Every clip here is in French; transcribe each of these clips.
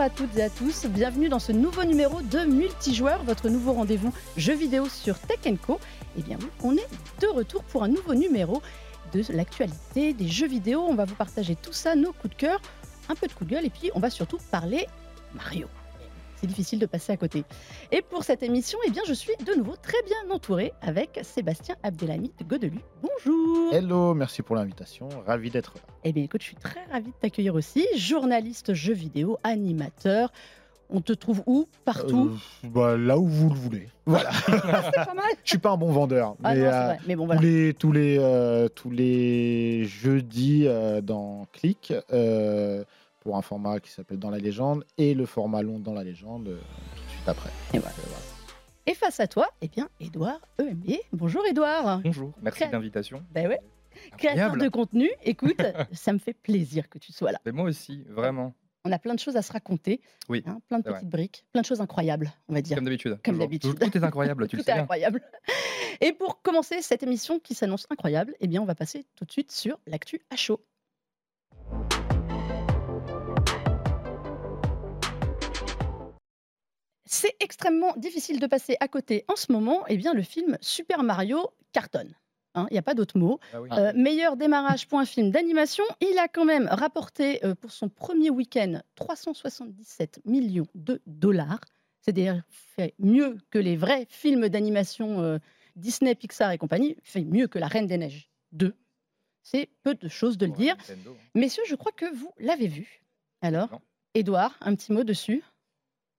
À toutes et à tous, bienvenue dans ce nouveau numéro de Multijoueur, votre nouveau rendez-vous jeux vidéo sur Tech Co. Eh bien on est de retour pour un nouveau numéro de l'actualité des jeux vidéo. On va vous partager tout ça, nos coups de cœur, un peu de coups de gueule et puis on va surtout parler Mario. C'est difficile de passer à côté. Et pour cette émission, eh bien, je suis de nouveau très bien entouré avec Sébastien Abdelhamid Godelu. Bonjour. Hello, merci pour l'invitation. Ravi d'être là. Eh bien, écoute, je suis très ravie de t'accueillir aussi. Journaliste jeux vidéo, animateur. On te trouve où? Partout? Euh, bah, Là où vous le voulez. Voilà. C'est pas mal. Je suis pas un bon vendeur. Ah mais non, c'est euh, vrai. Mais bon, tous, les, tous, les, euh, tous les jeudis euh, dans Click, pour un format qui s'appelle Dans la légende, et le format long Dans la légende, euh, tout de suite après. Et voilà. Donc, euh, voilà. Et face à toi, eh bien, Edouard EMB. Bonjour, Edouard. Bonjour, merci de l'invitation. Ben ouais. Créateur de contenu, écoute, ça me fait plaisir que tu sois là. Mais moi aussi, vraiment, On a plein de choses à se raconter, Oui, hein, plein de vrai. petites briques, plein de choses incroyables, on va dire. comme d'habitude. Comme d'habitude. Tout, tout est incroyable, tu Tout le sais est bien. incroyable. Et pour commencer cette émission qui s'annonce incroyable, eh bien, on va passer tout de suite sur l'actu à chaud. C'est extrêmement difficile de passer à côté en ce moment. Eh bien, le film Super Mario cartonne. Hein, Il n'y a pas d'autre mot. Ah oui. Euh, meilleur démarrage pour un film d'animation. Il a quand même rapporté euh, pour son premier week-end 377 millions de dollars. C'est-à-dire fait mieux que les vrais films d'animation euh, Disney, Pixar et compagnie. Fait mieux que La Reine des Neiges 2. C'est peu de choses de le dire. Nintendo. Messieurs, je crois que vous l'avez vu. Alors. Édouard, un petit mot dessus?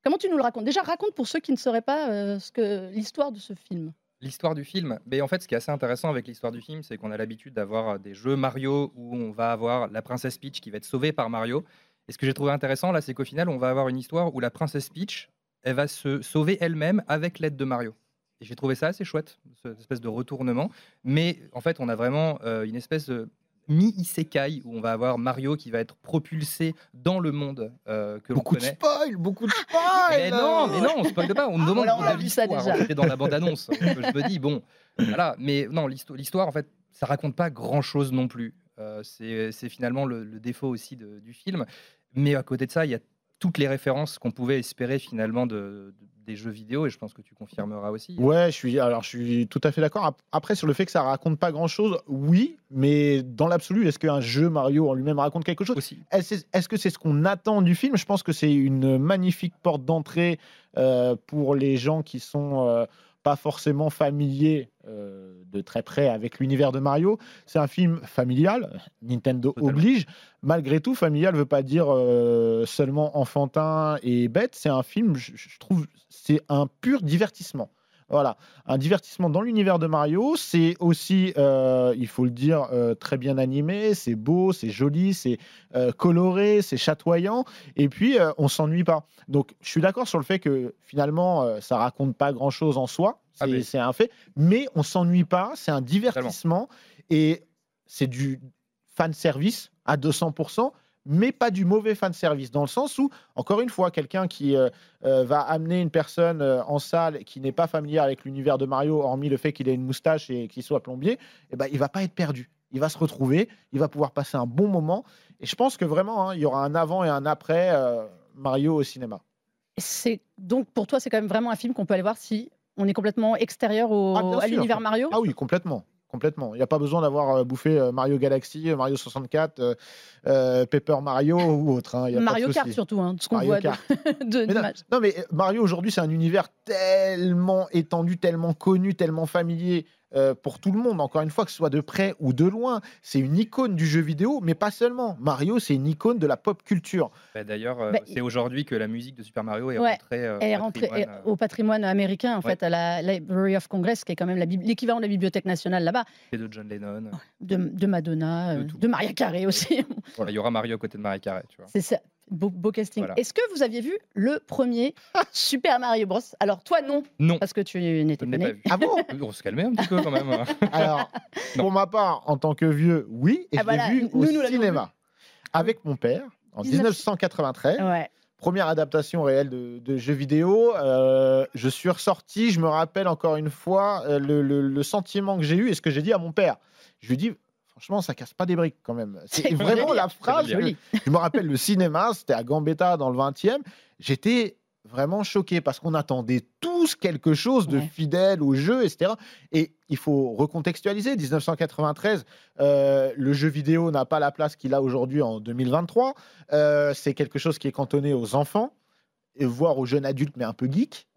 Comment tu nous le racontes? Déjà, raconte pour ceux qui ne sauraient pas euh, ce que l'histoire de ce film. L'histoire du film, mais en fait, ce qui est assez intéressant avec l'histoire du film, c'est qu'on a l'habitude d'avoir euh, des jeux Mario où on va avoir la princesse Peach qui va être sauvée par Mario. Et ce que j'ai trouvé intéressant là, c'est qu'au final, on va avoir une histoire où la princesse Peach, elle va se sauver elle-même avec l'aide de Mario. Et j'ai trouvé ça assez chouette, cette espèce de retournement. Mais en fait, on a vraiment euh, une espèce de mi-isekai où on va avoir Mario qui va être propulsé dans le monde euh, que l'on Beaucoup de connaît. spoil, beaucoup de spoil. Mais non, mais non, on spoil pas. On me demande voilà, on a de vu ça l'histoire. déjà. C'était dans la bande-annonce. Je me dis, bon, voilà. Mais non, l'histo- l'histoire, en fait, ça raconte pas grand-chose non plus. Euh, c'est c'est finalement le, le défaut aussi de- du film. Mais à côté de ça, il y a toutes les références qu'on pouvait espérer finalement de, de- des jeux vidéo, et je pense que tu confirmeras aussi. Ouais, je suis, alors, je suis tout à fait d'accord. Ap- Après, sur le fait que ça raconte pas grand-chose, oui, mais dans l'absolu, est-ce qu'un jeu Mario en lui-même raconte quelque chose? Aussi. Est-ce est-ce que c'est ce qu'on attend du film? Je pense que c'est une magnifique porte d'entrée euh, pour les gens qui sont euh, pas forcément familiers euh, de très près avec l'univers de Mario. C'est un film familial, Nintendo Totalement. oblige. Malgré tout, familial veut pas dire euh, seulement enfantin et bête. C'est un film, je, je trouve, c'est un pur divertissement. Voilà, un divertissement dans l'univers de Mario. C'est aussi, euh, il faut le dire, euh, très bien animé. C'est beau, c'est joli, c'est euh, coloré, c'est chatoyant. Et puis, on s'ennuie pas. Donc, je suis d'accord sur le fait que finalement, ça raconte pas grand-chose en soi. C'est Ah, mais- c'est un fait. Mais on s'ennuie pas. C'est un divertissement. Et c'est du fan service à 200%. Mais pas du mauvais fan service, dans le sens où, encore une fois, quelqu'un qui euh, euh, va amener une personne euh, en salle qui n'est pas familière avec l'univers de Mario, hormis le fait qu'il ait une moustache et qu'il soit plombier, eh ben, il va pas être perdu. Il va se retrouver, il va pouvoir passer un bon moment. Et je pense que vraiment, hein, il y aura un avant et un après euh, Mario au cinéma. C'est donc pour toi, c'est quand même vraiment un film qu'on peut aller voir si on est complètement extérieur au- Ah, à l'univers Mario? Ah oui, complètement. Complètement. Il n'y a pas besoin d'avoir euh, bouffé euh, Mario Galaxy, euh, Mario 64, euh, Paper Mario ou autre. hein. Y a Mario Kart surtout, hein, de ce qu'on Mario voit de, Kart. de Mais non, mais Mario aujourd'hui, c'est un univers tellement étendu, tellement connu, tellement familier euh, pour tout le monde. Encore une fois, que ce soit de près ou de loin, c'est une icône du jeu vidéo, mais pas seulement. Mario, c'est une icône de la pop culture. Bah, D'ailleurs, euh, Bah, c'est aujourd'hui que la musique de Super Mario est Ouais, rentrée. euh, Elle est au rentrée patrimoine, au patrimoine américain, en Ouais. fait, à la Library of Congress, qui est quand même l'équivalent de la Bibliothèque nationale là-bas, et de John Lennon. de, de Madonna, De euh, de Maria Carey aussi. Voilà, il y aura Mario à côté de tu vois. C'est ça. Beau, beau casting. Voilà. Est-ce que vous aviez vu le premier Super Mario Bros? Alors, toi, non, Non, parce que tu n'étais pas né. Ah bon? On se calmer un petit peu quand même. hein. Alors, Non. pour ma part, en tant que vieux, oui, et Ah, je voilà, l'ai vu nous, au nous cinéma. Avec mon père, en 19 1993. Ouais. première adaptation réelle de, de jeux vidéo. Euh, je suis ressorti, je me rappelle encore une fois euh, le, le- le sentiment que j'ai eu et ce que j'ai dit à mon père. Je lui dit, franchement, ça casse pas des briques quand même. C'est vraiment la phrase. Que- je me rappelle le cinéma, c'était à Gambetta dans le 20e. J'étais vraiment choqué parce qu'on attendait tous quelque chose de Ouais. fidèle au jeu, etc. Et il faut recontextualiser. 1993, euh, le jeu vidéo n'a pas la place qu'il a aujourd'hui en 2023. Euh, c'est quelque chose qui est cantonné aux enfants, et voire aux jeunes adultes, mais un peu geek.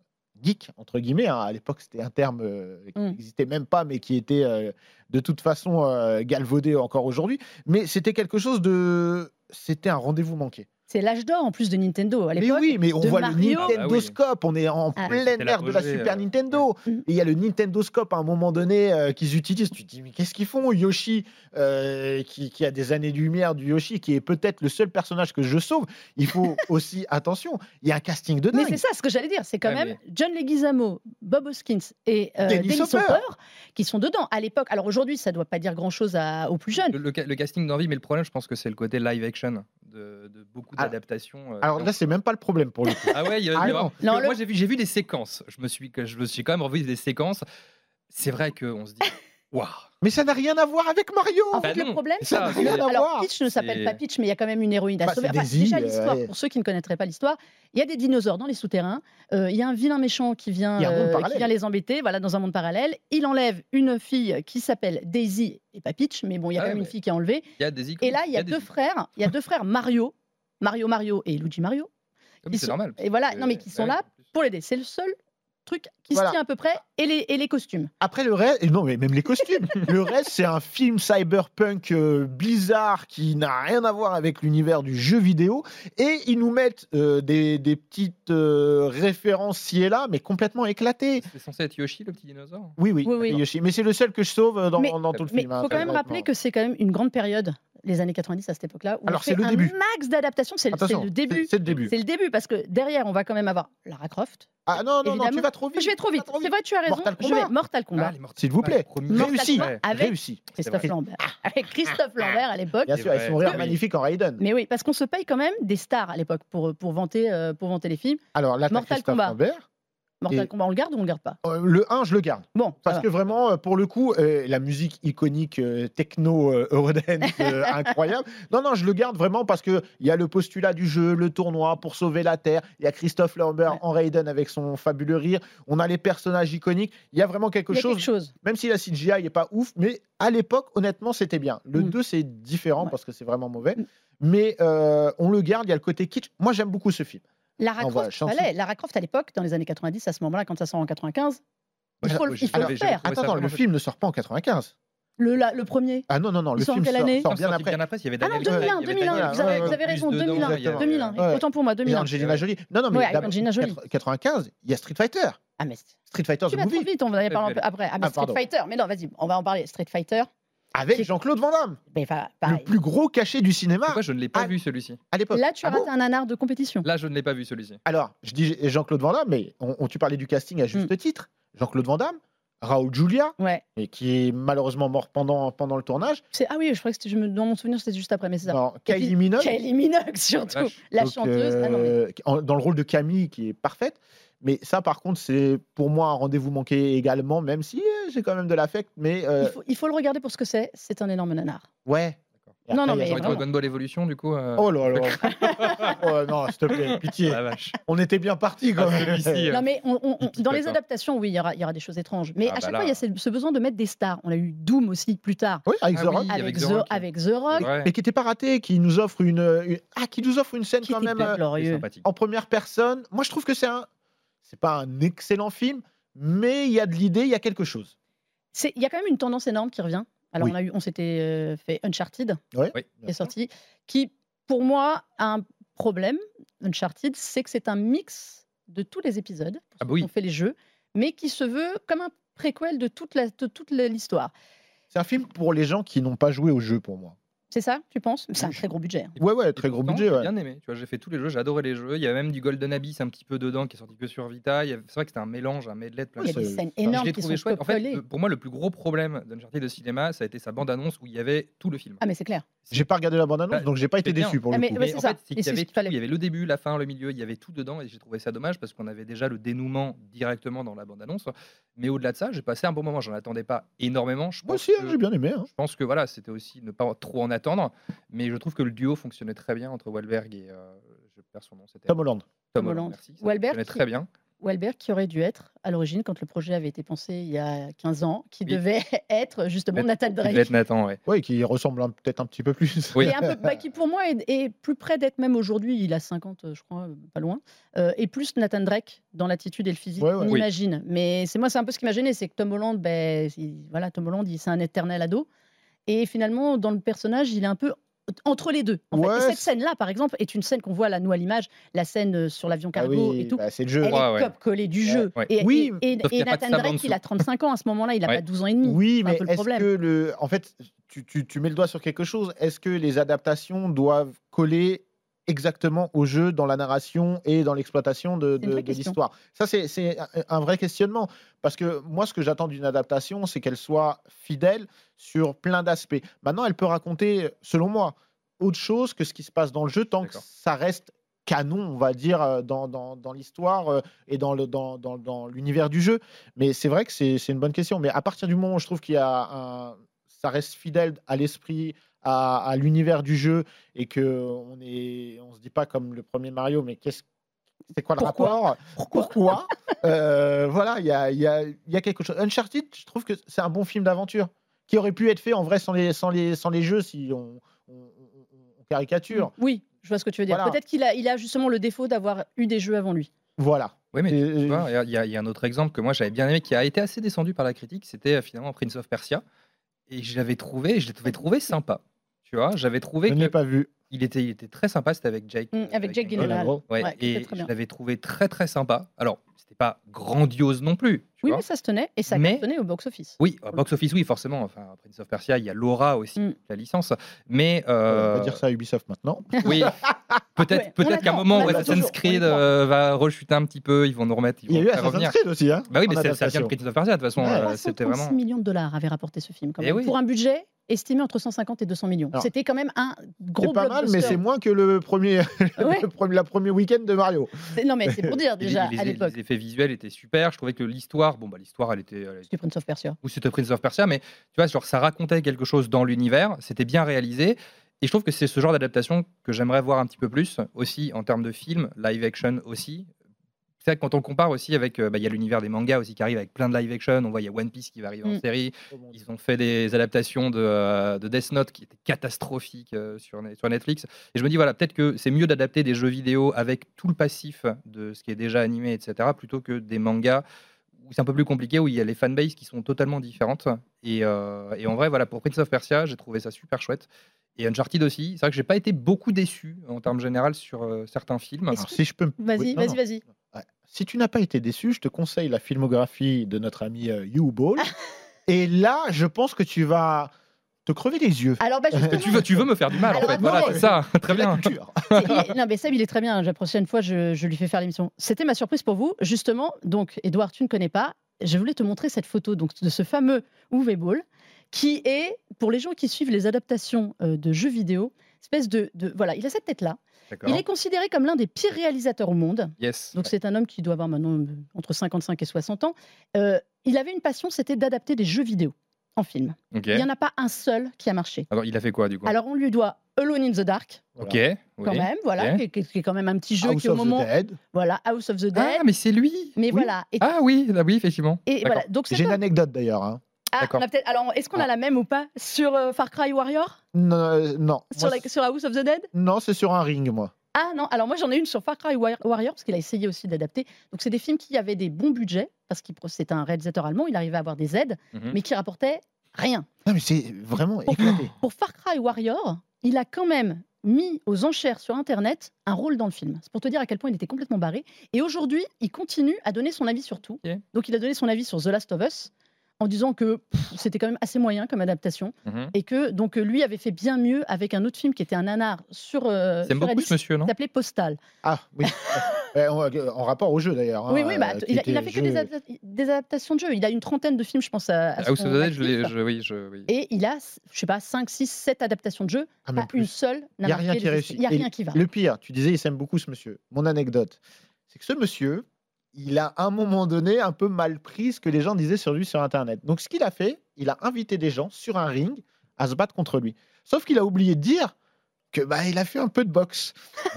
Geek, entre guillemets. hein. À l'époque, c'était un terme euh, qui Mm. n'existait même pas, mais qui était euh, de toute façon euh, galvaudé encore aujourd'hui. Mais c'était quelque chose de. C'était un rendez-vous manqué. C'est l'âge d'or en plus de Nintendo. À Mais oui, mais on de voit Mario. le Nintendo Ah. Scope, on est en Ah. pleine C'était ère de la Super euh, Nintendo. Mm. Et il y a le Nintendo Scope à un moment donné euh, qu'ils utilisent. Tu te dis, mais qu'est-ce qu'ils font Yoshi, euh, qui, qui a des années-lumière du Yoshi, qui est peut-être le seul personnage que je sauve? Il faut aussi, attention, il y a un casting de Mais dingue. c'est ça ce que j'allais dire, c'est quand Ouais, même John Leguizamo, Bob Hoskins et euh, Dennis Dennis Hopper. Hopper qui sont dedans. À l'époque, alors aujourd'hui, ça doit pas dire grand-chose aux plus jeunes. Le, le ca- le casting d'envie, mais le problème, je pense que c'est le côté live action de, de beaucoup Alors- d'adaptations. euh, Alors là, c'est même pas le problème pour le coup. Ah ouais, il y a, Ah il y a non. le- Moi, j'ai vu, j'ai vu des séquences. Je me suis, je me suis quand même revu des séquences. C'est vrai qu'on se dit, waouh. Mais ça n'a rien à voir avec Mario. En Bah fait, le non, problème, ça, que- c'est- alors voir. Peach ne s'appelle pas Peach, mais il y a quand même une héroïne à Bah, sauver. Enfin, Daisy, déjà euh, l'histoire, ouais. pour ceux qui ne connaîtraient pas l'histoire, il y a des dinosaures dans les souterrains. euh, il y a un vilain méchant qui vient, euh, qui vient les embêter, voilà, dans un monde parallèle. Il enlève une fille qui s'appelle Daisy et pas Peach, mais bon, il y a quand même une fille qui est enlevée. Il y a icônes. Et là, il y a deux frères. Il y a deux frères Mario, Mario Mario et Luigi Mario, Ah, mais qui C'est sont- normal. et voilà, non, mais qui sont ouais, là pour l'aider. C'est le seul truc qui Voilà. se tient à peu près, et les, et les costumes. Après le reste, non mais même les costumes. le reste, c'est un film cyberpunk euh, bizarre qui n'a rien à voir avec l'univers du jeu vidéo. Et ils nous mettent euh, des, des petites euh, références ci et là, mais complètement éclatées. C'est censé être Yoshi, le petit dinosaure? Oui, oui, Oui, oui. Yoshi. Mais c'est le seul que je sauve dans, Mais- dans tout le Mais il film. hein, faut quand même rappeler que c'est quand même une grande période, les années 90 à cette époque-là, où Alors, c'est le un début. max d'adaptations. C'est le début. c'est- le début. C'est le début parce que derrière, on va quand même avoir Lara Croft. Ah non, non, non, tu vas trop vite. Je vais trop vite. C'est vrai, tu as raison. Mortal Je Kombat. vais Mortal Kombat. Ah, S'il vous plaît. Réussi. Avec Réussi. Christophe. Lambert. Avec Christophe Lambert à l'époque. Bien sûr, avec son rire magnifique en Raiden. Mais oui, parce qu'on se paye quand même des stars à l'époque pour, pour, vanter, euh, pour vanter les films. Alors là, Mortal Christophe Kombat. Lambert. Mortal Et- Kombat, on le garde ou on le garde pas? Euh, le 1, je le garde. Bon, Parce va. que vraiment, euh, pour le coup, euh, la musique iconique euh, techno Eurodance incroyable. Non, non, je le garde vraiment parce qu'il y a le postulat du jeu, le tournoi pour sauver la Terre. Il y a Christophe Lambert Ouais. en Raiden avec son fabuleux rire. On a les personnages iconiques. Il y a vraiment quelque il y a chose, quelque chose. même si la CGI n'est pas ouf, mais à l'époque, honnêtement, c'était bien. Le Mm. 2, c'est différent Ouais. parce que c'est vraiment mauvais. Mm. Mais on le garde, il y a le côté kitsch. Moi, j'aime beaucoup ce film. Lara voilà, fallait. Lara Croft à l'époque, dans les années 90, à ce moment-là, quand ça sort en 95, il Moi, faut, j'ai- le- j'ai il faut le faire. Attends, le film ne sort pas en 95. Le, la- le premier. Ah non, non, non, Il le film quelle sort, année sort bien après. bien après, il y avait Ah non, Daniel Craig, 2001, il y avait 2001, Daniel vous avez, vous raison, dedans, 2001, il y a- 2001. Ouais. Autant pour moi, Et 2001. Angelina Jolie. Non, non, mais Ouais, Angelina Jolie. 95, il y a Street Fighter. Ah, mais Street Fighter tu vas trop vite, on va en parler après. Ah, mais Ah, Street pardon. Fighter, mais non, vas-y, on va en parler. Street Fighter, Avec Jean-Claude Van Damme. mais enfin, Le pareil. plus gros cachet du cinéma Pourquoi je ne l'ai pas Ah. vu celui-ci à l'époque. Là, tu as Ah bon raté un nanar de compétition. Là, je ne l'ai pas vu celui-ci. Alors, je dis Jean-Claude Van Damme, mais on, on- tu parlais du casting à juste Mm. titre. Jean-Claude Van Damme, Raoul Julia, Ouais. et qui est malheureusement mort pendant, pendant le tournage. C'est- Ah oui, je crois que c'était- je me- dans mon souvenir, c'était juste après, mais c'est ça. Et puis, Kylie Minogue. Kylie Minogue, surtout. vache. La donc, chanteuse. Ah non, mais- euh, en- dans le rôle de Camille, qui est parfaite. Mais ça, par contre, c'est pour moi un rendez-vous manqué également, même si euh, j'ai quand même de l'affect. Mais euh, il, faut, il faut le regarder pour ce que c'est. C'est un énorme nanar. ouais. Non, non, mais. Dragon Ball Evolution, du coup. euh, Oh là là. oh, non, s'il te plaît, pitié. La vache. On était bien parti quand Ah, même. euh, Non, mais on- on- on- Petit dans les adaptations, oui, il y aura, il y aura des choses étranges. Mais Ah à bah chaque là. fois, il y a ce, ce besoin de mettre des stars. On a eu Doom aussi plus tard. Oui, avec Ah The Rock. oui. Avec, avec The, Rock. avec The Rock. Ouais. Mais qui n'était pas raté, qui nous offre une, une- ah, qui nous offre une scène Qui quand même euh, en première personne. Moi, je trouve que c'est un, c'est pas un excellent film, mais il y a de l'idée, il y a quelque chose. C'est- Il y a quand même une tendance énorme qui revient. Alors, Oui. on, a eu, on s'était euh, fait Uncharted. Oui. qui est sorti, qui, pour moi, a un problème. Uncharted, c'est que c'est un mix de tous les épisodes, Ah bah oui. ont fait les jeux, mais qui se veut comme un préquel de toute l'histoire. C'est un film pour les gens qui n'ont pas joué au jeu, pour moi. C'est ça, tu penses? C'est un très gros budget. hein. Ouais, ouais, très gros budget. J'ai ouais. bien aimé. Tu vois, j'ai fait tous les jeux, j'ai adoré les jeux. Il y avait même du Golden Abyss un petit peu dedans qui est sorti que sur Vita. Il y avait- C'est vrai que c'était un mélange, un medley de plein Il y a de des choses. scènes Je énormes l'ai qui trouvé sont chouette. En fait, pour moi, le plus gros problème d'Uncharted de cinéma, ça a été sa bande-annonce où il y avait tout le film. Ah, mais c'est clair. J'ai pas regardé la bande-annonce, Bah, donc j'ai pas été déçu pour Ah, le coup. Mais c'est en ça. fait. Il y avait le début, la fin, le milieu, il y avait tout dedans et j'ai trouvé ça dommage parce qu'on avait déjà le dénouement directement dans la bande-annonce. Mais au-delà de ça, j'ai passé un bon moment. J'en attendais pas énormément. Je Moi pense aussi, hein, que- j'ai bien aimé. hein. Je pense que voilà, c'était aussi ne pas trop en attendre, mais je trouve que le duo fonctionnait très bien entre Wahlberg et euh, je perds son nom, c'était Tom Holland. Tom Tom Holland. Holland. Merci, ça Wahlberg fonctionnait qui- très bien. Wahlberg qui aurait dû être à l'origine, quand le projet avait été pensé il y a 15 ans, qui Oui. devait être justement Nathan Il devait Drake. être Nathan, ouais. Oui, qui ressemble peut-être un petit peu plus. Oui. Et un peu, bah, qui pour moi est, est plus près d'être même aujourd'hui, il a 50 je crois, pas loin, euh, et plus Nathan Drake dans l'attitude et le physique, Ouais, ouais. on Oui. imagine. Mais c'est moi c'est un peu ce qui m'a gêné, c'est que Tom Holland, ben, il- voilà, Tom Holland, il- c'est un éternel ado, et finalement dans le personnage, il est un peu entre les deux. en fait. Ouais, Et cette scène-là, par exemple, est une scène qu'on voit là, nous à l'image, la scène euh, sur l'avion Ah cargo oui, et tout. bah, c'est le jeu. Elle Ouais, est ouais. cop collée du jeu. Ouais. Et, Oui, Nathan Drake, il a 35 ans à ce moment-là, il n'a Ouais. pas 12 ans et demi. Oui, C'est un mais peu le est-ce problème. que le, en fait, tu, tu- tu mets le doigt sur quelque chose. Est-ce que les adaptations doivent coller exactement au jeu dans la narration et dans l'exploitation de, l'histoire Ça, c'est- c'est un- vrai questionnement. Parce que moi, ce que j'attends d'une adaptation, c'est qu'elle soit fidèle sur plein d'aspects. Maintenant, elle peut raconter, selon moi, autre chose que ce qui se passe dans le jeu, tant que ça reste canon, on va dire, euh, dans, dans, dans l'histoire euh, et dans le- dans, dans, dans l'univers du jeu. Mais c'est vrai que c'est c'est une bonne question. Mais à partir du moment où je trouve qu'il y a un, ça reste fidèle à l'esprit, à, à l'univers du jeu, et que on est, on se dit pas comme le premier Mario, mais qu'est-ce, c'est quoi le Pourquoi rapport? Pourquoi? Euh, Voilà, il y a, il y, a, il y a quelque chose. Uncharted, je trouve que c'est un bon film d'aventure qui aurait pu être fait en vrai sans les, sans les, sans les jeux si on, on- on- on caricature. Oui, je vois ce que tu veux dire. Voilà. Peut-être qu'il a, il a justement le défaut d'avoir eu des jeux avant lui. Voilà. Oui, mais Et- tu vois, il y a- il y, a- il y a un autre exemple que moi j'avais bien aimé qui a été assez descendu par la critique, c'était euh, finalement Prince of Persia. Et je l'avais trouvé, je l'avais trouvé sympa. Tu vois, j'avais trouvé Je n'ai qu'il pas vu. était, il était très sympa, c'était avec Jake. Mm, avec Jake Gyllenhaal. Ouais, et je l'avais trouvé très très sympa. Alors, c'était pas grandiose non plus. tu Oui, vois. mais ça se tenait et ça Mais- cartonnait au box-office. Oui, au box-office, oui, forcément. Enfin, Prince of Persia, il y a Laura aussi, Mm. la licence. Mais On euh, va dire ça à Ubisoft maintenant. oui, peut-être Ouais, peut on qu'à un moment on Assassin's on Creed euh, va rechuter un petit peu, ils vont nous remettre, ils Il y a vont eu Assassin's revenir. Creed aussi. Hein, Bah oui, mais ça vient de. Prince of Persia, de toute façon. Ouais. euh, 336 C'était vraiment. millions de dollars avait rapporté ce film quand Eh même, oui. pour un budget estimé entre 150 et 200 millions. C'était quand même un gros C'est pas mal, mais c'est moins que le premier, Ouais. le premier, la premier week-end de Mario. C'est- Non mais c'est pour dire déjà les, à l'époque. les effets visuels étaient super. Je trouvais que l'histoire, bon bah l'histoire, elle était, était- Du Prince of Persia. ou c'était Prince of Persia, mais tu vois, genre ça racontait quelque chose dans l'univers. C'était bien réalisé. Et je trouve que c'est ce genre d'adaptation que j'aimerais voir un petit peu plus aussi en termes de film, live action aussi. C'est vrai que quand on compare aussi avec, euh, bah, il y a l'univers des mangas aussi qui arrive avec plein de live action. On voit il y a One Piece qui va arriver en Mm. série. Ils ont fait des adaptations de, euh, de Death Note qui étaient catastrophiques euh, sur, Ne- sur Netflix. Et je me dis, voilà, peut-être que c'est mieux d'adapter des jeux vidéo avec tout le passif de ce qui est déjà animé, etc., plutôt que des mangas où c'est un peu plus compliqué, où il y a les fanbases qui sont totalement différentes. Et, euh, et en vrai, voilà, pour Prince of Persia, j'ai trouvé ça super chouette. Et Uncharted aussi. C'est vrai que j'ai pas été beaucoup déçu en termes général sur euh, certains films. Alors, si je peux. me- Vas-y, Oui, vas-y, vas-y. Si tu n'as pas été déçu, je te conseille la filmographie de notre ami euh, Hugh Ball. Et là, je pense que tu vas te crever les yeux. Alors bah justement, tu, veux, tu veux me faire du mal, Alors, en fait. Voilà, c'est ça. Très C'est la bien. il non mais Seb il est très bien. La prochaine fois je, je lui fais faire l'émission. C'était ma surprise pour vous justement. Donc Edouard tu ne connais pas. Je voulais te montrer cette photo donc de ce fameux Uwe Ball qui est pour les gens qui suivent les adaptations euh, de jeux vidéo espèce de, de voilà il a cette tête là. D'accord. Il est considéré comme l'un des pires réalisateurs au monde. Yes. Donc c'est un homme qui doit avoir maintenant euh, entre 55 et 60 ans. Euh, il avait une passion, c'était d'adapter des jeux vidéo en film. Il n'y en a pas un seul qui a marché. Alors, il a fait quoi, du coup? Alors on lui doit Alone in the Dark, Ok. Voilà. oui. quand même, voilà, qui, est- qui quand même un petit jeu House qui au of the moment, Dead. voilà, House of the Dead. Ah, mais c'est lui mais Oui. voilà. Et, Ah oui, effectivement. et D'accord. voilà. Donc c'est J'ai une anecdote d'ailleurs. hein. Ah, on a Alors est-ce qu'on a Ah. la même ou pas sur euh, Far Cry Warrior, Non, euh, non. sur, Moi, la- sur House of the Dead? Non, c'est sur un ring, moi. Ah non, alors moi j'en ai une sur Far Cry War- Warrior, parce qu'il a essayé aussi d'adapter. Donc c'est des films qui avaient des bons budgets, parce qu'il c'est un réalisateur allemand, il arrivait à avoir des aides, Mhm. mais qui rapportaient rien. Non, mais c'est vraiment Pour- éclaté. Pour Far Cry Warrior, il a quand même mis aux enchères sur Internet un rôle dans le film. C'est pour te dire à quel point il était complètement barré. Et aujourd'hui, il continue à donner son avis sur tout. Donc il a donné son avis sur The Last of Us, en disant que c'était quand même assez moyen comme adaptation mhm. et que donc lui avait fait bien mieux avec un autre film qui était un nanar sur. Euh, C'est beaucoup ce monsieur, non S'appelait Postal. Ah oui. Euh, en, rapport au jeu d'ailleurs. oui, oui, bah, euh, il, a, fait que des, adaptations de jeux. Il a une trentaine de films, je pense. À, à ah, je, oui, je, oui. Et il a, je sais pas, 5, 6, 7 adaptations de jeux. Ah, pas une seule. Il n'y a rien qui réussit. Il n'y a rien qui va. Le pire, tu disais, il s'aime beaucoup ce monsieur. Mon anecdote, c'est que ce monsieur, il a à un moment donné un peu mal pris ce que les gens disaient sur lui sur Internet. Donc ce qu'il a fait, il a invité des gens sur un ring à se battre contre lui. Sauf qu'il a oublié de dire que bah, il a fait un peu de boxe.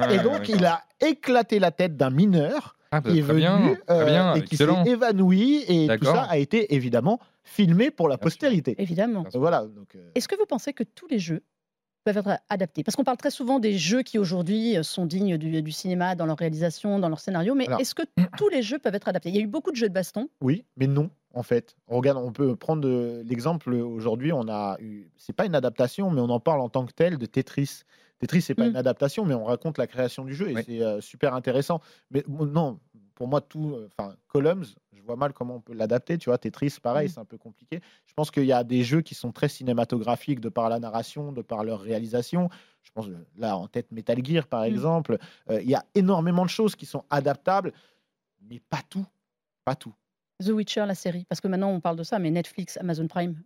et donc il a éclaté la tête d'un mineur ah, bah, qui est venu euh, et qui s'est évanoui et tout ça a été évidemment filmé pour la postérité. Évidemment. Voilà. Euh, Est-ce que vous pensez que tous les jeux peuvent être adaptés Parce qu'on parle très souvent des jeux qui aujourd'hui euh, sont dignes du, cinéma dans leur réalisation, dans leur scénario, mais est-ce que tous les jeux peuvent être adaptés? Il y a eu beaucoup de jeux de baston. Oui, mais non. En fait, on regarde, on peut prendre l'exemple aujourd'hui. On a eu, c'est pas une adaptation, mais on en parle en tant que tel de Tetris. Tetris, c'est pas mmh. une adaptation, mais on raconte la création du jeu et c'est euh, super intéressant. Mais non, pour moi, tout, euh, enfin, Columns, je vois mal comment on peut l'adapter. Tu vois, Tetris, pareil, mmh. c'est un peu compliqué. Je pense qu'il y a des jeux qui sont très cinématographiques de par la narration, de par leur réalisation. Je pense euh, là en tête Metal Gear, par mmh. exemple. Euh, il y a énormément de choses qui sont adaptables, mais pas tout, pas tout. The Witcher, la série, parce que maintenant on parle de ça, mais Netflix, Amazon Prime,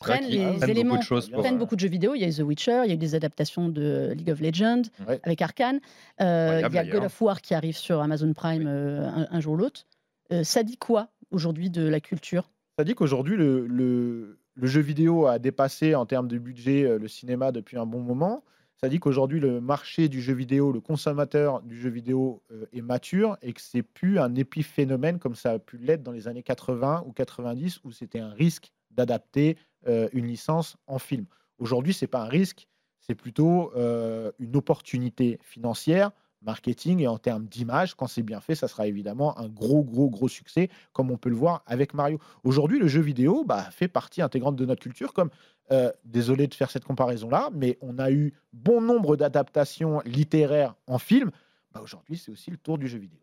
prennent les éléments, beaucoup de choses prennent beaucoup de jeux vidéo. Il y a The Witcher, il y a eu des adaptations de League of Legends avec Arkane. Euh, il y a God of War qui arrive sur Amazon Prime euh, un, jour ou l'autre. Euh, ça dit quoi aujourd'hui de la culture? Ça dit qu'aujourd'hui le, le, jeu vidéo a dépassé en termes de budget le cinéma depuis un bon moment. Ça dit qu'aujourd'hui le marché du jeu vidéo, le consommateur du jeu vidéo est mature et que c'est plus un épiphénomène comme ça a pu l'être dans les années 80 ou 90 où c'était un risque d'adapter euh, une licence en film. Aujourd'hui, ce n'est pas un risque, c'est plutôt euh, une opportunité financière, marketing et en termes d'image. Quand c'est bien fait, ça sera évidemment un gros, gros, gros succès, comme on peut le voir avec Mario. Aujourd'hui, le jeu vidéo bah, fait partie intégrante de notre culture, comme, euh, désolé de faire cette comparaison-là, mais on a eu bon nombre d'adaptations littéraires en film. Bah, aujourd'hui, c'est aussi le tour du jeu vidéo.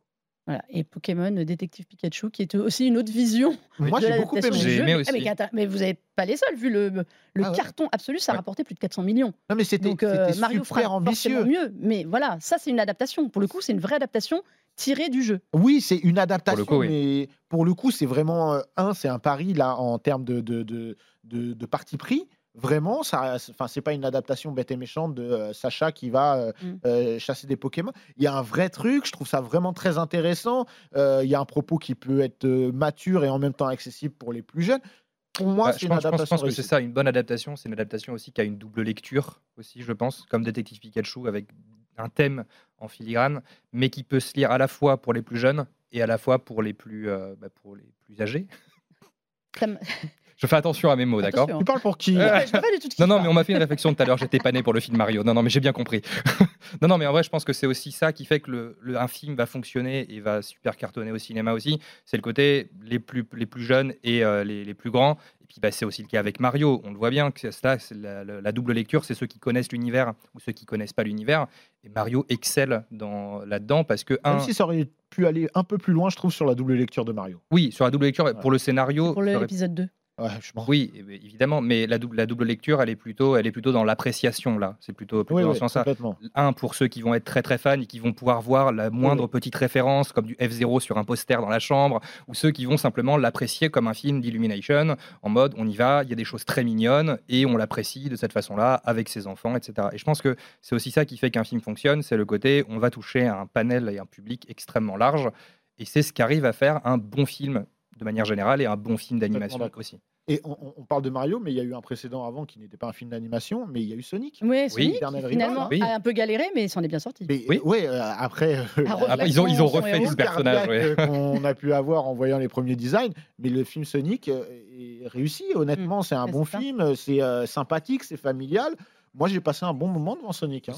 Et Pokémon Détective Pikachu, qui est aussi une autre vision. Moi, j'ai beaucoup aimé. J'ai aimé aussi. mais, vous n'êtes pas les seuls, vu le, le ah carton absolu, ça a rapporté plus de 400 millions. Non, mais c'était euh, Mario super ambitieux. mieux. Mais voilà, ça, c'est une adaptation. Pour le coup, c'est une vraie adaptation tirée du jeu. Oui, c'est une adaptation, pour le coup, mais pour le coup, c'est vraiment euh, un, c'est un pari là en termes de, de, de, de parti pris vraiment, ça, enfin, c'est pas une adaptation bête et méchante de euh, Sacha qui va euh, mmh. euh, chasser des Pokémon. Il y a un vrai truc, je trouve ça vraiment très intéressant. il y a un propos qui peut être mature et en même temps accessible pour les plus jeunes. Pour moi, bah, c'est une adaptation. Je pense, que c'est ça, une bonne adaptation. C'est une adaptation aussi qui a une double lecture aussi, je pense, comme Détective Pikachu avec un thème en filigrane, mais qui peut se lire à la fois pour les plus jeunes et à la fois pour les plus, bah, pour les plus âgés. Je fais attention à mes mots, d'accord Tu parles pour qui Non, non, mais on m'a fait une réflexion tout à l'heure. J'étais pas né pour le film Mario. Non, non, mais j'ai bien compris. non, non, mais en vrai, je pense que c'est aussi ça qui fait que le, un film va fonctionner et va super cartonner au cinéma aussi. C'est le côté les plus, les plus jeunes et euh, les, les, plus grands. Et puis, bah, c'est aussi le cas avec Mario. On le voit bien que ça, la, la, double lecture, c'est ceux qui connaissent l'univers ou ceux qui connaissent pas l'univers. Et Mario excelle dans, là-dedans parce que un. Même si ça aurait pu aller un peu plus loin, je trouve, sur la double lecture de Mario. Oui, sur la double lecture, pour le scénario. Pour l'épisode 2 oui, évidemment, mais la double, la double lecture, elle est plutôt, elle est plutôt dans l'appréciation là. C'est plutôt, plutôt dans sens Un pour ceux qui vont être très très fans et qui vont pouvoir voir la moindre petite référence, comme du F0 sur un poster dans la chambre, ou ceux qui vont simplement l'apprécier comme un film d'Illumination, en mode on y va, il y a des choses très mignonnes et on l'apprécie de cette façon-là avec ses enfants, etc. Et je pense que c'est aussi ça qui fait qu'un film fonctionne, c'est le côté on va toucher un panel et un public extrêmement large, et c'est ce qui arrive à faire un bon film de manière générale et un bon film d'animation aussi. Et on, parle de Mario, mais il y a eu un précédent avant qui n'était pas un film d'animation, mais il y a eu Sonic. Oui, Sonic, finalement, a un peu galéré, mais s'en est bien sorti. oui, ouais, euh, après, euh, ils, ont, ils ont refait le personnage. qu'on a pu avoir en voyant les premiers designs, mais le film Sonic euh, est réussi. Honnêtement, mm. c'est un bon film, c'est sympathique, c'est familial. Moi, j'ai passé un bon moment devant Sonic. Hein.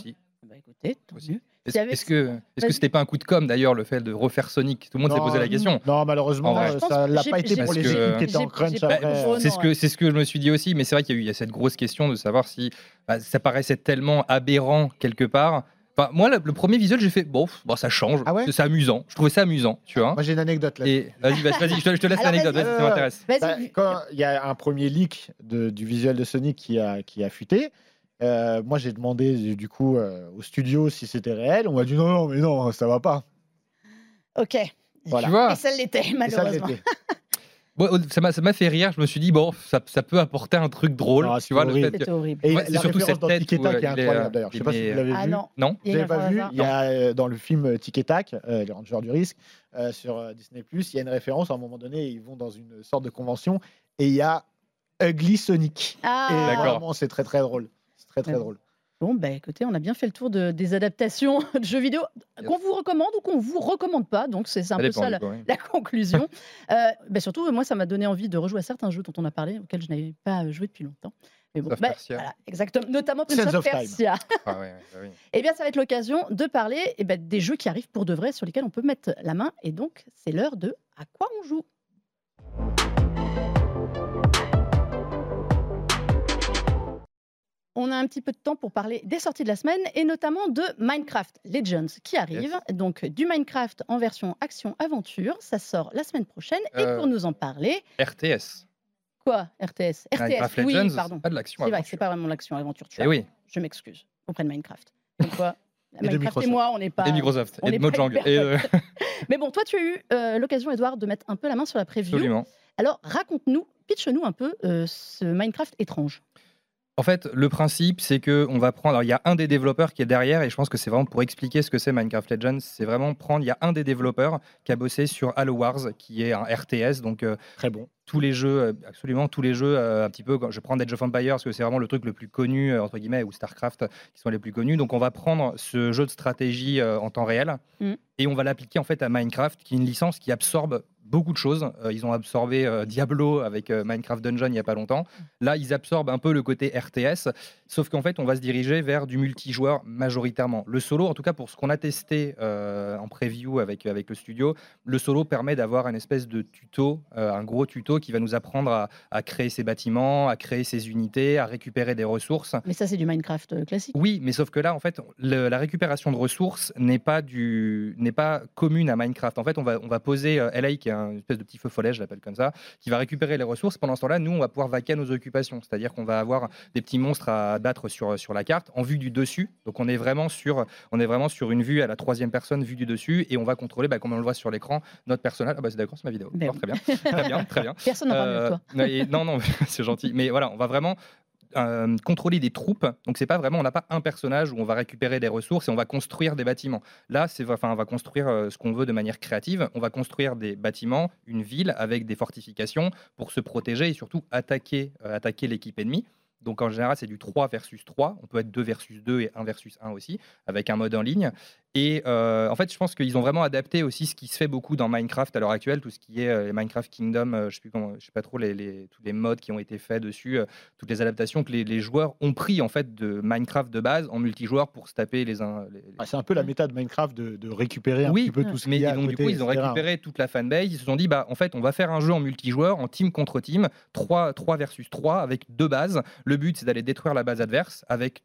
Bah écoutez, tant mieux. Est-ce que est-ce que c'était pas un coup de com d'ailleurs le fait de refaire Sonic? Tout le monde s'est posé la question. Non, malheureusement, ça l'a pas été pour les équipes qui étaient en crunch après. C'est ce que c'est ce que je me suis dit aussi, mais c'est vrai qu'il y a eu cette grosse question de savoir si bah, ça paraissait tellement aberrant quelque part Enfin, moi, le, le premier visuel, j'ai fait bon, bon, ça change, Ah ouais? C'est c'est amusant. Je trouvais ça amusant, tu vois. Moi, j'ai une anecdote là. Et vas-y, vas-y, vas-y, je te, je te laisse l'anecdote, vas-y. vas-y, ça m'intéresse. Vas-y. Bah, quand il y a un premier leak de- du visuel de Sonic qui a, qui a fuité, euh, moi j'ai demandé du coup euh, au studio si c'était réel. On m'a dit non, non, mais non, ça va pas. Ok. Voilà. Tu vois Et ça l'était, Et ça malheureusement. Bon, ça m'a ça m'a fait rire. Je me suis dit, bon, ça, ça peut apporter un truc drôle. Ah, tu c'est vois, le horrible. fait que- C'était horrible. Et Ouais, la surtout cette dans tête et Tac euh, est il est, incroyable d'ailleurs. Je sais il pas si vous l'avez Ah vu. non. Non Vous a l'avez pas vu Il y a euh, dans le film Tic et Tac, euh, les Rangers du risque, euh, sur Disney+, il y a une référence. À un moment donné, ils vont dans une sorte de convention et il y a Ugly Sonic. Et Ah, D'accord. vraiment, c'est très très drôle. Très très Ouais. drôle. Bon, bah écoutez, on a bien fait le tour de, des adaptations de jeux vidéo qu'on vous recommande ou qu'on vous recommande pas. Donc c'est un Ça peu dépend, ça la, conclusion. Euh, bah, surtout, moi, ça m'a donné envie de rejouer à certains jeux dont on a parlé, auxquels je n'avais pas joué depuis longtemps. Mais bon, bah, voilà, exactement, notamment Prince of of. Persia. Ah ouais, ouais, oui. Eh bien, ça va être l'occasion de parler eh ben, des jeux qui arrivent pour de vrai, sur lesquels on peut mettre la main. Et donc, c'est l'heure de à quoi on joue? On a un petit peu de temps pour parler des sorties de la semaine et notamment de Minecraft Legends qui arrive. Yes. Donc du Minecraft en version action-aventure. Ça sort la semaine prochaine. Et Euh, pour nous en parler, RTS. quoi RTS RTS, Minecraft oui, Legends, pardon. c'est pas de l'action. C'est vrai que c'est pas vraiment l'action-aventure. tu Eh vois. oui, Je m'excuse auprès de Minecraft. Comme quoi, de Minecraft et moi, on n'est pas. et Microsoft, on et Mojang. Et, euh, Mais bon, toi, tu as eu euh, l'occasion, Edouard, de mettre un peu la main sur la preview. absolument. Alors, raconte-nous, pitch-nous un peu ce Minecraft étrange. En fait, le principe, c'est que on va prendre. Alors, il y a un des développeurs qui est derrière, et je pense que c'est vraiment pour expliquer ce que c'est Minecraft Legends. C'est vraiment prendre. Il y a un des développeurs qui a bossé sur Halo Wars, qui est un RTS, donc euh, Très bon. tous les jeux, euh, absolument tous les jeux, euh, un petit peu. quand Je prends Age of Empires parce que c'est vraiment le truc le plus connu euh, entre guillemets ou Starcraft qui sont les plus connus. Donc, on va prendre ce jeu de stratégie euh, en temps réel Mm. et on va l'appliquer en fait à Minecraft, qui est une licence qui absorbe beaucoup de choses. Euh, ils ont absorbé euh, Diablo avec euh, Minecraft Dungeon il n'y a pas longtemps. Là, ils absorbent un peu le côté RTS, sauf qu'en fait, on va se diriger vers du multijoueur majoritairement. Le solo, en tout cas pour ce qu'on a testé en preview avec, avec le studio, le solo permet d'avoir une espèce de tuto, un gros tuto qui va nous apprendre à, à créer ses bâtiments, à créer ses unités, à récupérer des ressources. Mais ça, c'est du Minecraft classique. Oui, mais sauf que là, en fait, le- la récupération de ressources n'est pas du, pas commune à Minecraft. En fait, on va, on va poser LA, qui est un espèce de petit feu follet, je l'appelle comme ça, qui va récupérer les ressources. Pendant ce temps-là, nous, on va pouvoir vaquer à nos occupations. C'est-à-dire qu'on va avoir des petits monstres à battre sur, sur la carte en vue du dessus. Donc, on est vraiment sur, on est vraiment sur une vue à la troisième personne, vue du dessus, et on va contrôler, bah, comme on le voit sur l'écran, notre personnage. Ah bah c'est d'accord, c'est ma vidéo. Ben D'accord, très bien, très bien, très bien. Personne n'en parle Euh, toi. non, et- non, non, c'est gentil. Mais voilà, on va vraiment euh, contrôler des troupes. Donc c'est pas vraiment, on n'a pas un personnage où on va récupérer des ressources et on va construire des bâtiments. Là, c'est enfin, on va construire euh, ce qu'on veut de manière créative. On va construire des bâtiments, une ville avec des fortifications pour se protéger et surtout attaquer, euh, attaquer l'équipe ennemie. Donc en général, c'est du 3 versus 3. On peut être 2 versus 2 et 1 versus 1 aussi, avec un mode en ligne. Et euh, en fait, je pense qu'ils ont vraiment adapté aussi ce qui se fait beaucoup dans Minecraft à l'heure actuelle, tout ce qui est euh, Minecraft Kingdom, euh, je sais plus comment, je sais pas trop les, les- tous les modes qui ont été faits dessus, toutes les adaptations que les, les joueurs ont pris en fait de Minecraft de base en multijoueur pour se taper les uns. Ah, c'est un peu la méta de Minecraft de, de récupérer un oui, petit peu tout ce mais qu'il y a à donc du côté, coup ils ont récupéré toute la fanbase, ils se sont dit bah en fait on va faire un jeu en multijoueur, en team contre team, 3, 3 versus 3 avec deux bases. Le but c'est d'aller détruire la base adverse avec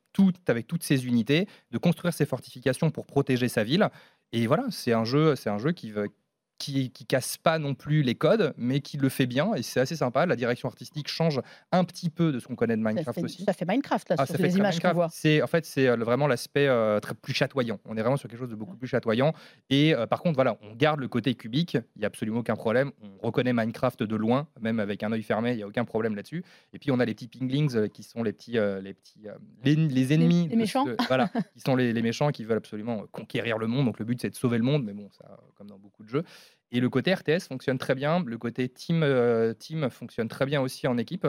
avec toutes ses unités, de construire ses fortifications pour protéger sa ville. Et voilà, c'est un jeu, c'est un jeu qui veut qui, qui casse pas non plus les codes, mais qui le fait bien et c'est assez sympa. La direction artistique change un petit peu de ce qu'on connaît de Ça Minecraft fait, aussi. ça fait Minecraft, là, Ah, sur ça fait les images qu'on Minecraft. voit. C'est en fait c'est euh, vraiment l'aspect euh, très plus chatoyant. On est vraiment sur quelque chose de beaucoup plus chatoyant. Et euh, par contre voilà, on garde le côté cubique. Il y a absolument aucun problème. On reconnaît Minecraft de loin, même avec un œil fermé. Il y a aucun problème là-dessus. Et puis on a les petits pinglings euh, qui sont les petits les petits les, les ennemis. les méchants. ce- voilà, qui sont les, les méchants qui veulent absolument conquérir le monde. Donc le but c'est de sauver le monde, mais bon ça comme dans beaucoup de jeux. Et le côté RTS fonctionne très bien. Le côté team, euh, team fonctionne très bien aussi en équipe.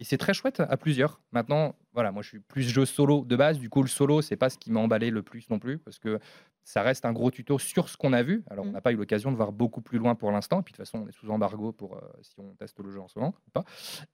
Et c'est très chouette à plusieurs. Maintenant, voilà, moi je suis plus jeu solo de base. Du coup, le solo, c'est pas ce qui m'a emballé le plus non plus. Parce que ça reste un gros tuto sur ce qu'on a vu. Alors, on Mm. n'a pas eu l'occasion de voir beaucoup plus loin pour l'instant. Et puis, de toute façon, on est sous embargo pour euh, si on teste le jeu en ce moment ou pas.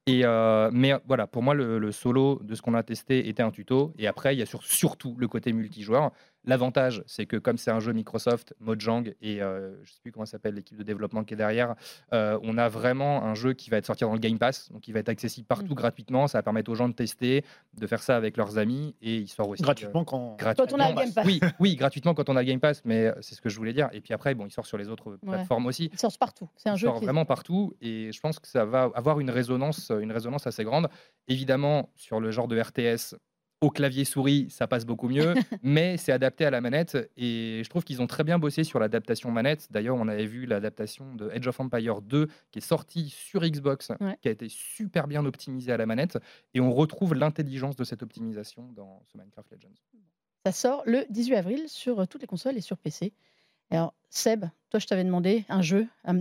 Et, euh, mais voilà, pour moi, le, le solo de ce qu'on a testé était un tuto. Et après, il y a sur- surtout le côté multijoueur. L'avantage, c'est que comme c'est un jeu Microsoft, Mojang et euh, je sais plus comment s'appelle l'équipe de développement qui est derrière, euh, on a vraiment un jeu qui va être sorti dans le Game Pass, donc il va être accessible partout surtout gratuitement. Ça va permettre aux gens de tester, de faire ça avec leurs amis. Et il sort aussi. Gratuitement quand. Quand on a le Game Pass. Oui, oui, gratuitement quand on a le Game Pass, mais c'est ce que je voulais dire. Et puis après, bon, il sort sur les autres plateformes aussi. Il sort partout. C'est un il jeu sort qui vraiment partout. Et je pense que ça va avoir une résonance, une résonance assez grande. Évidemment, sur le genre de RTS, au clavier souris, ça passe beaucoup mieux, mais c'est adapté à la manette. Et je trouve qu'ils ont très bien bossé sur l'adaptation manette. D'ailleurs, on avait vu l'adaptation de Age of Empire 2 qui est sortie sur Xbox, Ouais. qui a été super bien optimisée à la manette. Et on retrouve l'intelligence de cette optimisation dans ce Minecraft Legends. Ça sort le 18 avril sur euh, toutes les consoles et sur PC. Alors, Seb, toi, je t'avais demandé un jeu à,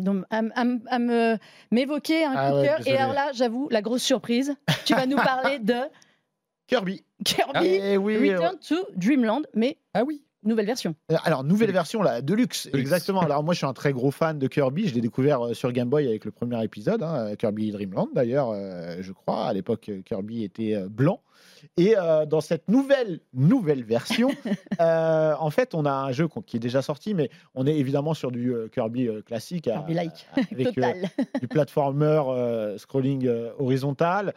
m'évoquer un Ah coup de ouais, cœur. Et alors là, j'avoue, la grosse surprise, tu vas nous parler de Kirby. Kirby Eh oui. euh, Return to Dreamland, mais Ah oui nouvelle version. Euh, Alors, nouvelle Deluxe. version, là, Deluxe, Deluxe. exactement. Alors, moi, je suis un très gros fan de Kirby. Je l'ai découvert euh, sur Game Boy avec le premier épisode, hein, Kirby Dreamland, d'ailleurs, euh, je crois. À l'époque, Kirby était blanc. Et euh, dans cette nouvelle, nouvelle version, euh, en fait, on a un jeu qui est déjà sorti, mais on est évidemment sur du euh, Kirby classique. à- Kirby-like. avec, Total. du platformer scrolling horizontal,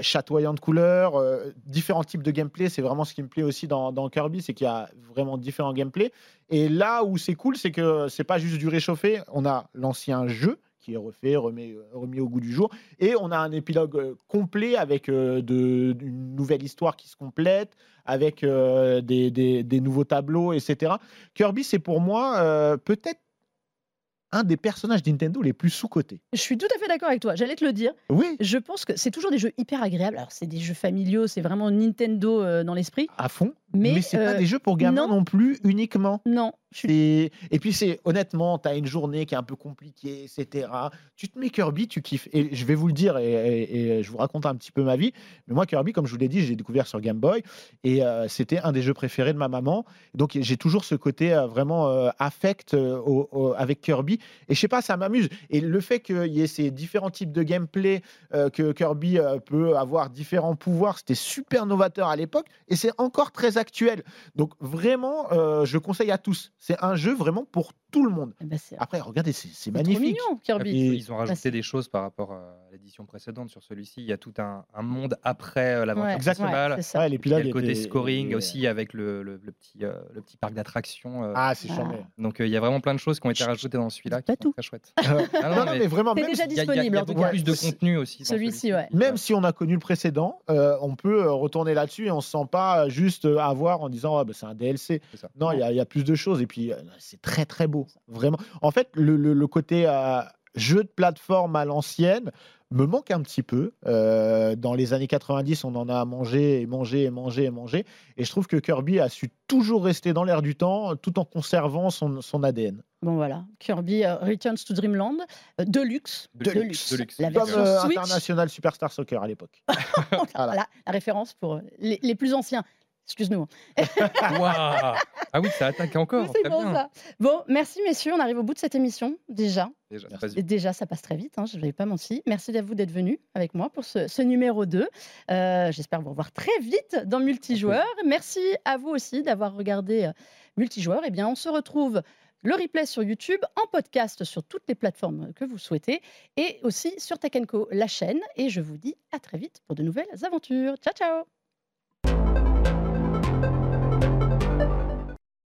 chatoyant de couleurs, différents types de gameplay. C'est vraiment ce qui me plaît aussi dans, dans Kirby, c'est qu'il y a vraiment différents gameplays. Et là où c'est cool, c'est que c'est pas juste du réchauffé. On a l'ancien jeu qui est refait, remis, remis au goût du jour, et on a un épilogue euh, complet avec euh, de, une nouvelle histoire qui se complète, avec euh, des, des- des nouveaux tableaux, etc. Kirby, c'est pour moi euh, peut-être un des personnages Nintendo les plus sous-cotés. Je suis tout à fait d'accord avec toi. J'allais te le dire. Oui, Je pense que c'est toujours des jeux hyper agréables. Alors, c'est des jeux familiaux, c'est vraiment Nintendo euh, dans l'esprit. à fond. Mais, Mais, c'est pas euh, des jeux pour gamins non. non, plus uniquement. Non, suis Et puis c'est honnêtement, tu as une journée qui est un peu compliquée, etc. Tu te mets Kirby, tu kiffes. Et je vais vous le dire, et, et- et je vous raconte un petit peu ma vie. Mais moi, Kirby, comme je vous l'ai dit, j'ai découvert sur Game Boy. Et euh, c'était un des jeux préférés de ma maman. Donc j'ai toujours ce côté euh, vraiment affect au- au- avec Kirby. Et je sais pas, ça m'amuse. Et le fait qu'il y ait ces différents types de gameplay, que Kirby peut avoir différents pouvoirs, c'était super novateur à l'époque. Et c'est encore très actuel. Donc vraiment, euh, je conseille à tous. C'est un jeu vraiment pour tout le monde. Eh ben, Après, regardez, c'est magnifique. mignon, Et Kirby. Et- ils ont Bah, rajouté des choses par rapport à l'édition précédente sur celui-ci. Il y a tout un, un monde après euh, l'aventure Ouais, Exactement. principale. ouais, ça. Ouais, Il y a le côté était- scoring aussi avec le, le- le petit, euh, le petit parc d'attractions. euh. Ah, c'est Ah. charmé. Donc euh, il y a vraiment plein de choses qui ont été rajoutées dans celui-là pas tout. très chouettes. non, Ah non, mais vraiment, C'est même, déjà si, Il y a- disponible beaucoup plus de contenu aussi. Celui-ci, ouais. même si on a connu le précédent, euh, on peut retourner là-dessus et on se sent pas juste avoir en disant Ah, bah, c'est un DLC. Non, il y, a- il y a plus de choses et puis c'est très très beau, vraiment. En fait, le, côté jeu de plateforme à l'ancienne me manque un petit peu. Euh, dans les années 90, on en a mangé et mangé et mangé et mangé. Et je trouve que Kirby a su toujours rester dans l'air du temps tout en conservant son, son ADN. Bon voilà, Kirby euh, Returns to Dreamland, euh, Deluxe. Deluxe. Deluxe. La Comme, euh, Switch. International Superstar Soccer à l'époque. Voilà. la référence pour les, les plus anciens. Excuse-nous. Waouh Ah oui, ça attaque encore. C'est bien. ça. Bon, merci messieurs, on arrive au bout de cette émission déjà. Déjà, Merci. vas-y. Et déjà, ça passe très vite, hein, je ne vais pas menti. Merci à vous d'être venus avec moi pour ce, ce numéro 2. Euh, J'espère vous revoir très vite dans Multijoueur. Merci à vous aussi d'avoir regardé euh, Multijoueur. Eh bien, on se retrouve le replay sur YouTube, en podcast sur toutes les plateformes que vous souhaitez et aussi sur Tech Co, la chaîne. Et je vous dis à très vite pour de nouvelles aventures. Ciao, ciao